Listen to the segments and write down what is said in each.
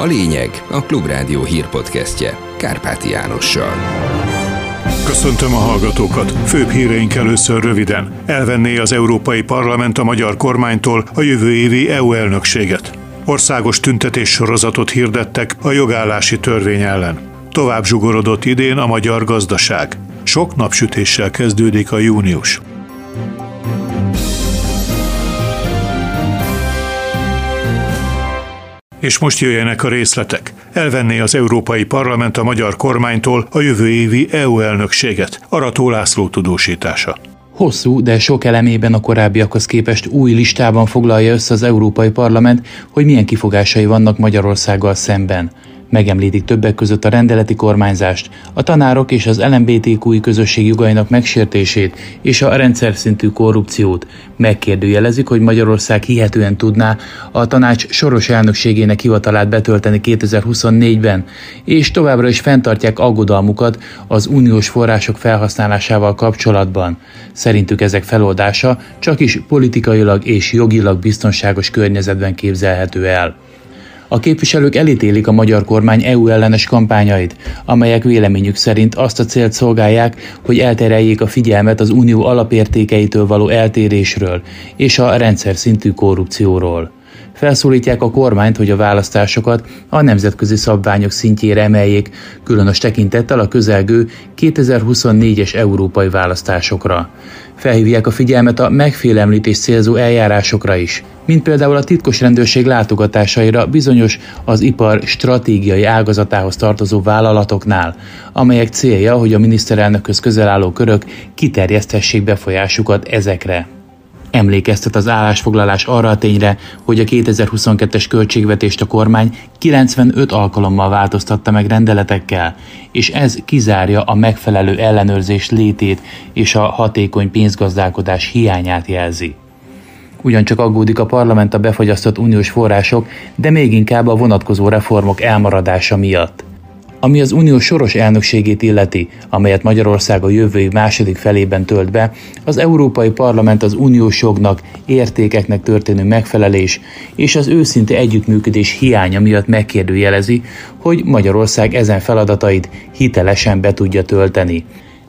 A lényeg a Klubrádió hírpodcastje Kárpáti Jánossal. Köszöntöm a hallgatókat. Főbb híreink először röviden. Elvenné az Európai Parlament a magyar kormánytól a jövő évi EU elnökséget. Országos tüntetés sorozatot hirdettek a jogállási törvény ellen. Tovább zsugorodott idén a magyar gazdaság. Sok napsütéssel kezdődik a június. És most jöjjenek a részletek. Elvenné az Európai Parlament a magyar kormánytól a jövő évi EU elnökséget. Arató László tudósítása. Hosszú, de sok elemében a korábbiakhoz képest új listában foglalja össze az Európai Parlament, hogy milyen kifogásai vannak Magyarországgal szemben. Megemlítik többek között a rendeleti kormányzást, a tanárok és az LMBTQ közösség jogainak megsértését és a rendszer szintű korrupciót. Megkérdőjelezik, hogy Magyarország hihetően tudná a tanács soros elnökségének hivatalát betölteni 2024-ben, és továbbra is fenntartják aggodalmukat az uniós források felhasználásával kapcsolatban. Szerintük ezek feloldása csak is politikailag és jogilag biztonságos környezetben képzelhető el. A képviselők elítélik a magyar kormány EU ellenes kampányait, amelyek véleményük szerint azt a célt szolgálják, hogy eltereljék a figyelmet az unió alapértékeitől való eltérésről és a rendszer szintű korrupcióról. Felszólítják a kormányt, hogy a választásokat a nemzetközi szabványok szintjére emeljék, különös tekintettel a közelgő 2024-es európai választásokra. Felhívják a figyelmet a megfélemlítés célzó eljárásokra is, mint például a titkos rendőrség látogatásaira bizonyos az ipar stratégiai ágazatához tartozó vállalatoknál, amelyek célja, hogy a miniszterelnökhöz közel álló körök kiterjeszthessék befolyásukat ezekre. Emlékeztet az állásfoglalás arra a tényre, hogy a 2022-es költségvetést a kormány 95 alkalommal változtatta meg rendeletekkel, és ez kizárja a megfelelő ellenőrzés létét és a hatékony pénzgazdálkodás hiányát jelzi. Ugyancsak aggódik a parlament a befagyasztott uniós források, de még inkább a vonatkozó reformok elmaradása miatt. Ami az unió soros elnökségét illeti, amelyet Magyarország a jövő év második felében tölt be, az Európai Parlament az uniós jognak, értékeknek történő megfelelés és az őszinte együttműködés hiánya miatt megkérdőjelezi, hogy Magyarország ezen feladatait hitelesen be tudja tölteni.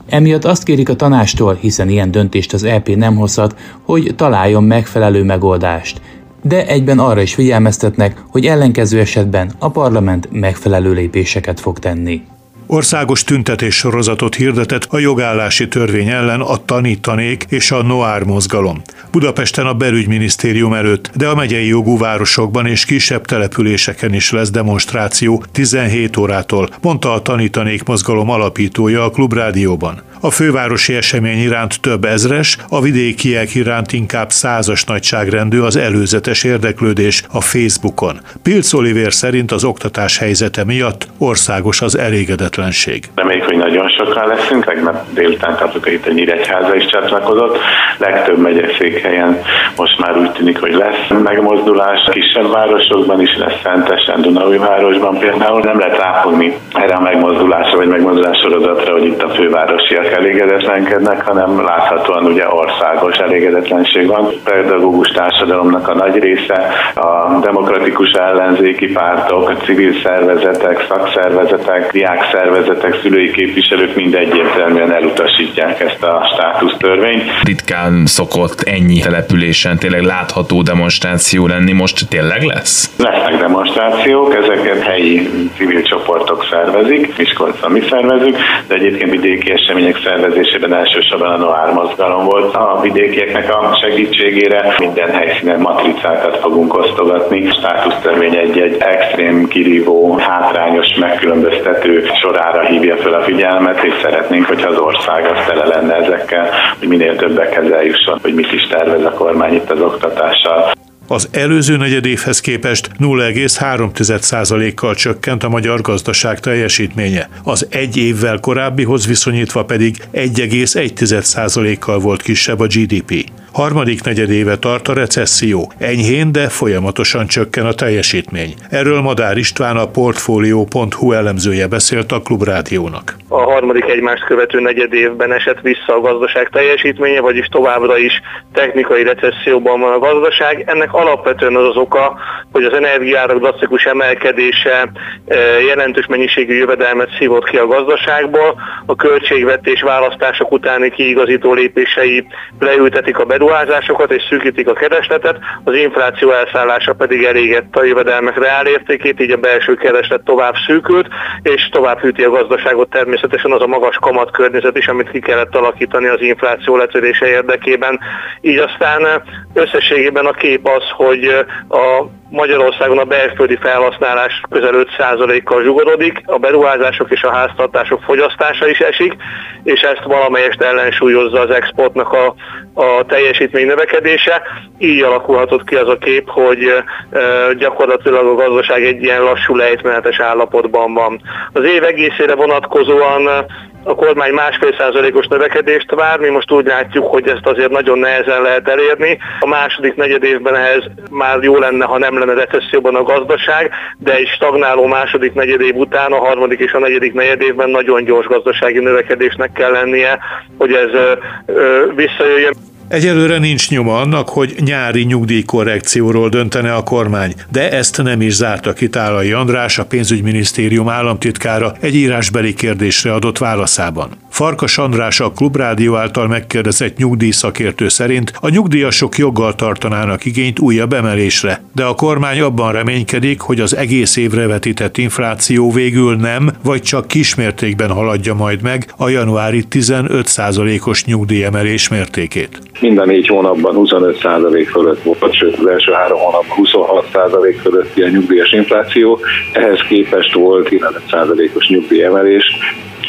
Emiatt azt kérik a tanástól, hiszen ilyen döntést az EP nem hozhat, hogy találjon megfelelő megoldást – de egyben arra is figyelmeztetnek, hogy ellenkező esetben a parlament megfelelő lépéseket fog tenni. Országos tüntetés sorozatot hirdetett a jogállási törvény ellen a tanítanék és a Noár mozgalom. Budapesten a belügyminisztérium előtt, de a megyei jogú városokban és kisebb településeken is lesz demonstráció 17 órától, mondta a tanítanék mozgalom alapítója a Klubrádióban. A fővárosi esemény iránt több ezres, a vidékiek iránt inkább százas nagyságrendű az előzetes érdeklődés a Facebookon. Pilc Oliver szerint az oktatás helyzete miatt országos az elégedetlenség. Reméljük, hogy nagyon sokan leszünk, tegnap délután kaptuk itt a Nyíregyháza is csatlakozott, legtöbb megyeszékhelyen most már úgy tűnik, hogy lesz megmozdulás, kisebb városokban is lesz Szentesen, városban például. Nem lehet ráfogni erre a megmozdulásra vagy megmozdulás sorozatra, hogy itt a fővárosiak elégedetlenkednek, hanem láthatóan ugye országos elégedetlenség van. Pedagógus társadalomnak a nagy része, a demokratikus ellenzéki pártok, a civil szervezetek, szakszervezetek, diákszervezetek, szülői képviselők mind egyértelműen elutasítják ezt a státusztörvényt. Ritkán szokott ennyi településen tényleg látható demonstráció lenni, most tényleg lesz? Lesznek demonstrációk, ezeket helyi civil csoportok szervezik, Miskolcon mi szervezünk, de egyébként vidéki események szervezésében elsősorban a Noár mozgalom volt. A vidékieknek a segítségére minden helyszínen matricákat fogunk osztogatni. Státusztörvény egy-egy extrém kirívó, hátrányos, megkülönböztető sorára hívja fel a figyelmet, és szeretnénk, hogyha az ország az tele lenne ezekkel, hogy minél többekhez eljusson, hogy mit is tervez a kormány itt az oktatással. Az előző negyedévhez képest 0,3%-kal csökkent a magyar gazdaság teljesítménye, az egy évvel korábbihoz viszonyítva pedig 1,1%-kal volt kisebb a GDP. Harmadik negyedéve tart a recesszió. Enyhén, de folyamatosan csökken a teljesítmény. Erről Madár István a Portfolio.hu elemzője beszélt a Klubrádiónak. A harmadik egymást követő negyed évben esett vissza a gazdaság teljesítménye, vagyis továbbra is technikai recesszióban van a gazdaság. Ennek alapvetően az az oka, hogy az energiárak drasztikus emelkedése eh, jelentős mennyiségű jövedelmet szívott ki a gazdaságból, a költségvetés választások utáni kiigazító lépései leültetik a beruházásokat és szűkítik a keresletet, az infláció elszállása pedig elégett a jövedelmek reálértékét, így a belső kereslet tovább szűkült, és tovább hűti a gazdaságot természetesen az a magas kamat környezet is, amit ki kellett alakítani az infláció letörése érdekében. Így aztán összességében a kép az, hogy a Magyarországon a belföldi felhasználás közel 5%-kal zsugorodik, a beruházások és a háztartások fogyasztása is esik, és ezt valamelyest ellensúlyozza az exportnak a, a teljesítmény növekedése. Így alakulhatott ki az a kép, hogy e, gyakorlatilag a gazdaság egy ilyen lassú lejtmenetes állapotban van. Az év egészére vonatkozóan a kormány másfél százalékos növekedést vár, mi most úgy látjuk, hogy ezt azért nagyon nehezen lehet elérni. A második negyed évben ehhez már jó lenne, ha nem lenne recesszióban a gazdaság, de egy stagnáló második negyed év után a harmadik és a negyedik negyed évben nagyon gyors gazdasági növekedésnek kell lennie, hogy ez visszajöjjön. Egyelőre nincs nyoma annak, hogy nyári nyugdíjkorrekcióról döntene a kormány, de ezt nem is zárta ki Tálai András, a pénzügyminisztérium államtitkára egy írásbeli kérdésre adott válaszában. Farkas András a Klubrádió által megkérdezett nyugdíjszakértő szerint a nyugdíjasok joggal tartanának igényt újabb emelésre, de a kormány abban reménykedik, hogy az egész évre vetített infláció végül nem, vagy csak kismértékben haladja majd meg a januári 15%-os nyugdíjemelés mértékét. Mind a négy hónapban 25% fölött volt, sőt az első három hónapban 26% fölötti a nyugdíjas infláció, ehhez képest volt 15%-os nyugdíjemelés,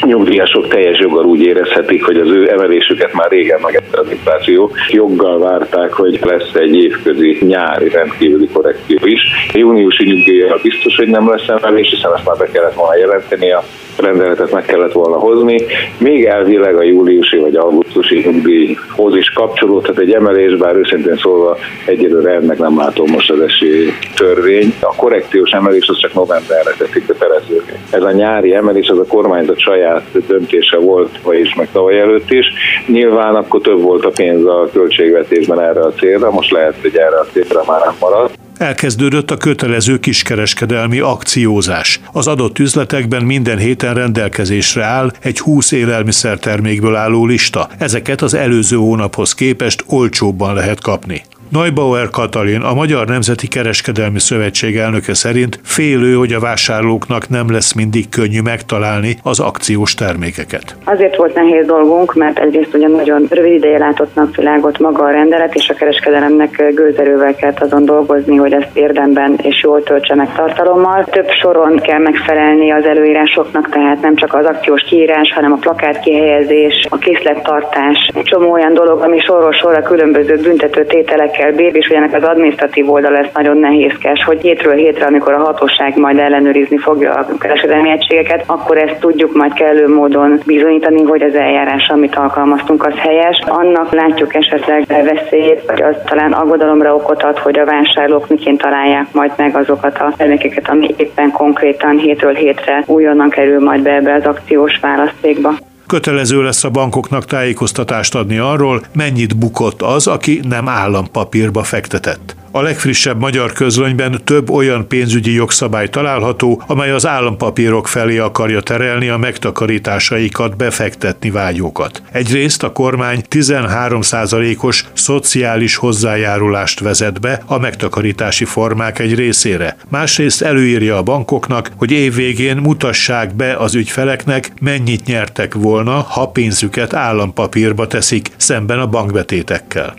nyugdíjasok teljes joggal úgy érezhetik, hogy az ő emelésüket már régen megette az infláció. Joggal várták, hogy lesz egy évközi nyári rendkívüli korrekció is. A júniusi nyugdíjjal biztos, hogy nem lesz emelés, hiszen ezt már be kellett volna jelenteni a rendeletet meg kellett volna hozni. Még elvileg a júliusi vagy augusztusi nyugdíjhoz is kapcsolódhat egy emelés, bár őszintén szólva egyelőre ennek nem látom most az esély törvény. A korrekciós emelés az csak novemberre teszik beterezővé. Ez a nyári emelés az a kormányzat saját döntése volt, vagyis meg tavaly előtt is. Nyilván akkor több volt a pénz a költségvetésben erre a célra, most lehet, hogy erre a célra már nem marad elkezdődött a kötelező kiskereskedelmi akciózás. Az adott üzletekben minden héten rendelkezésre áll egy 20 élelmiszertermékből álló lista. Ezeket az előző hónaphoz képest olcsóbban lehet kapni. Neubauer Katalin, a Magyar Nemzeti Kereskedelmi Szövetség elnöke szerint félő, hogy a vásárlóknak nem lesz mindig könnyű megtalálni az akciós termékeket. Azért volt nehéz dolgunk, mert egyrészt ugye nagyon rövid ideje látott napvilágot maga a rendelet, és a kereskedelemnek gőzerővel kellett azon dolgozni, hogy ezt érdemben és jól töltse meg tartalommal. Több soron kell megfelelni az előírásoknak, tehát nem csak az akciós kiírás, hanem a plakát kihelyezés, a készlettartás, egy csomó olyan dolog, ami sorról sorra különböző büntető tételekkel kell bírni, és hogy ennek az adminisztratív oldal lesz nagyon nehézkes, hogy hétről hétre, amikor a hatóság majd ellenőrizni fogja a kereskedelmi egységeket, akkor ezt tudjuk majd kellő módon bizonyítani, hogy az eljárás, amit alkalmaztunk, az helyes. Annak látjuk esetleg veszélyét, vagy az talán aggodalomra okot ad, hogy a vásárlók miként találják majd meg azokat a termékeket, ami éppen konkrétan hétről hétre újonnan kerül majd be ebbe az akciós választékba. Kötelező lesz a bankoknak tájékoztatást adni arról, mennyit bukott az, aki nem állampapírba fektetett. A legfrissebb magyar közlönyben több olyan pénzügyi jogszabály található, amely az állampapírok felé akarja terelni a megtakarításaikat befektetni vágyókat. Egyrészt a kormány 13%-os szociális hozzájárulást vezet be a megtakarítási formák egy részére. Másrészt előírja a bankoknak, hogy évvégén mutassák be az ügyfeleknek, mennyit nyertek volna, ha pénzüket állampapírba teszik szemben a bankbetétekkel.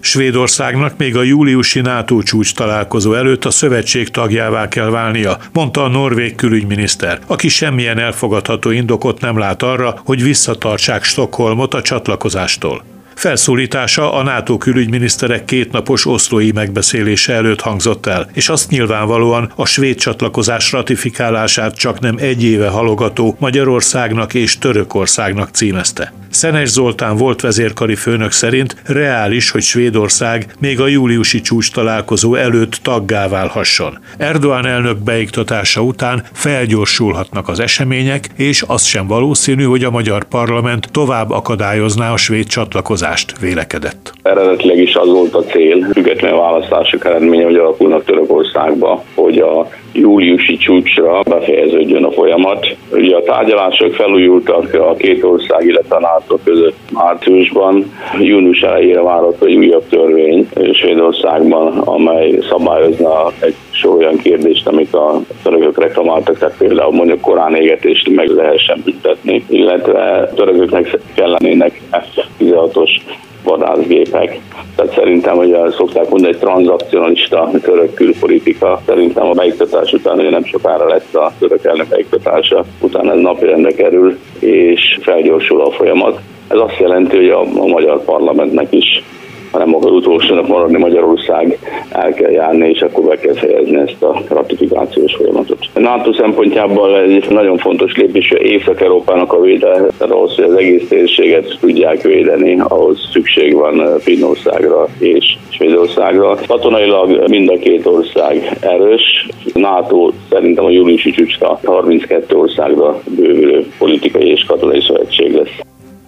Svédországnak még a júliusi NATO csúcs találkozó előtt a szövetség tagjává kell válnia, mondta a norvég külügyminiszter, aki semmilyen elfogadható indokot nem lát arra, hogy visszatartsák Stockholmot a csatlakozástól. Felszólítása a NATO külügyminiszterek kétnapos oszlói megbeszélése előtt hangzott el, és azt nyilvánvalóan a svéd csatlakozás ratifikálását csak nem egy éve halogató Magyarországnak és Törökországnak címezte. Szenes Zoltán volt vezérkari főnök szerint reális, hogy Svédország még a júliusi csúcs találkozó előtt taggá válhasson. Erdoğan elnök beiktatása után felgyorsulhatnak az események, és az sem valószínű, hogy a magyar parlament tovább akadályozná a svéd csatlakozást, vélekedett. Eredetileg is az volt a cél, független választások eredménye, hogy alakulnak Törökországba, hogy a júliusi csúcsra befejeződjön a folyamat. Ugye a tárgyalások felújultak a két ország, illetve a NATO között márciusban. Június elejére várható egy újabb törvény Svédországban, amely szabályozna egy sor olyan kérdést, amit a törökök reklamáltak, tehát például mondjuk korán égetést meg lehessen büntetni, illetve törököknek kellenének F-16-os vadászgépek. Tehát szerintem, hogy szokták mondani, egy tranzakcionalista török külpolitika. Szerintem a beiktatás után ugye nem sokára lesz a török elnök beiktatása, utána ez napirendre kerül, és felgyorsul a folyamat. Ez azt jelenti, hogy a, a magyar parlamentnek is hanem akar utolsónak maradni Magyarország, el kell járni, és akkor be kell fejezni ezt a ratifikációs folyamatot. A NATO szempontjából ez egy nagyon fontos lépés, hogy Észak-Európának a védelme, ahhoz, hogy az egész térséget tudják védeni, ahhoz szükség van Finnországra és Svédországra. Katonailag mind a két ország erős. NATO szerintem a júliusi csúcsra 32 országra bővülő politikai és katonai szövetség lesz.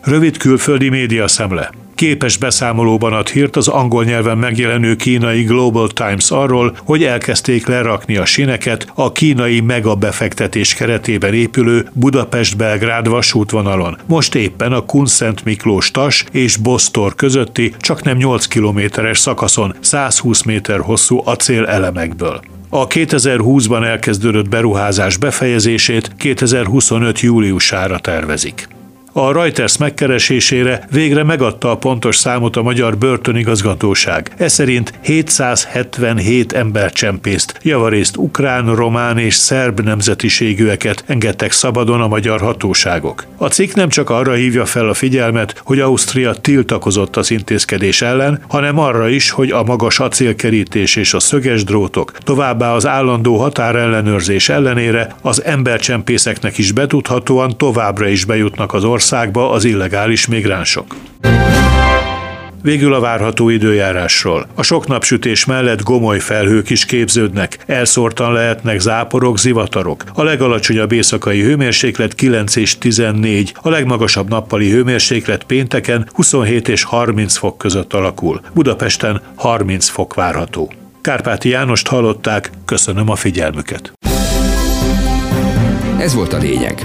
Rövid külföldi média szemle képes beszámolóban ad hírt az angol nyelven megjelenő kínai Global Times arról, hogy elkezdték lerakni a sineket a kínai megabefektetés keretében épülő Budapest-Belgrád vasútvonalon. Most éppen a Kunszent Miklós Tas és Bostor közötti csak nem 8 kilométeres szakaszon 120 méter hosszú acél elemekből. A 2020-ban elkezdődött beruházás befejezését 2025. júliusára tervezik. A Reuters megkeresésére végre megadta a pontos számot a magyar börtönigazgatóság. Ez szerint 777 embercsempészt, javarészt ukrán, román és szerb nemzetiségűeket engedtek szabadon a magyar hatóságok. A cikk nem csak arra hívja fel a figyelmet, hogy Ausztria tiltakozott az intézkedés ellen, hanem arra is, hogy a magas acélkerítés és a szöges drótok, továbbá az állandó határellenőrzés ellenére az embercsempészeknek is betudhatóan továbbra is bejutnak az országba országba az illegális migránsok. Végül a várható időjárásról. A sok napsütés mellett gomoly felhők is képződnek, elszórtan lehetnek záporok, zivatarok. A legalacsonyabb éjszakai hőmérséklet 9 és 14, a legmagasabb nappali hőmérséklet pénteken 27 és 30 fok között alakul. Budapesten 30 fok várható. Kárpáti Jánost hallották, köszönöm a figyelmüket. Ez volt a lényeg.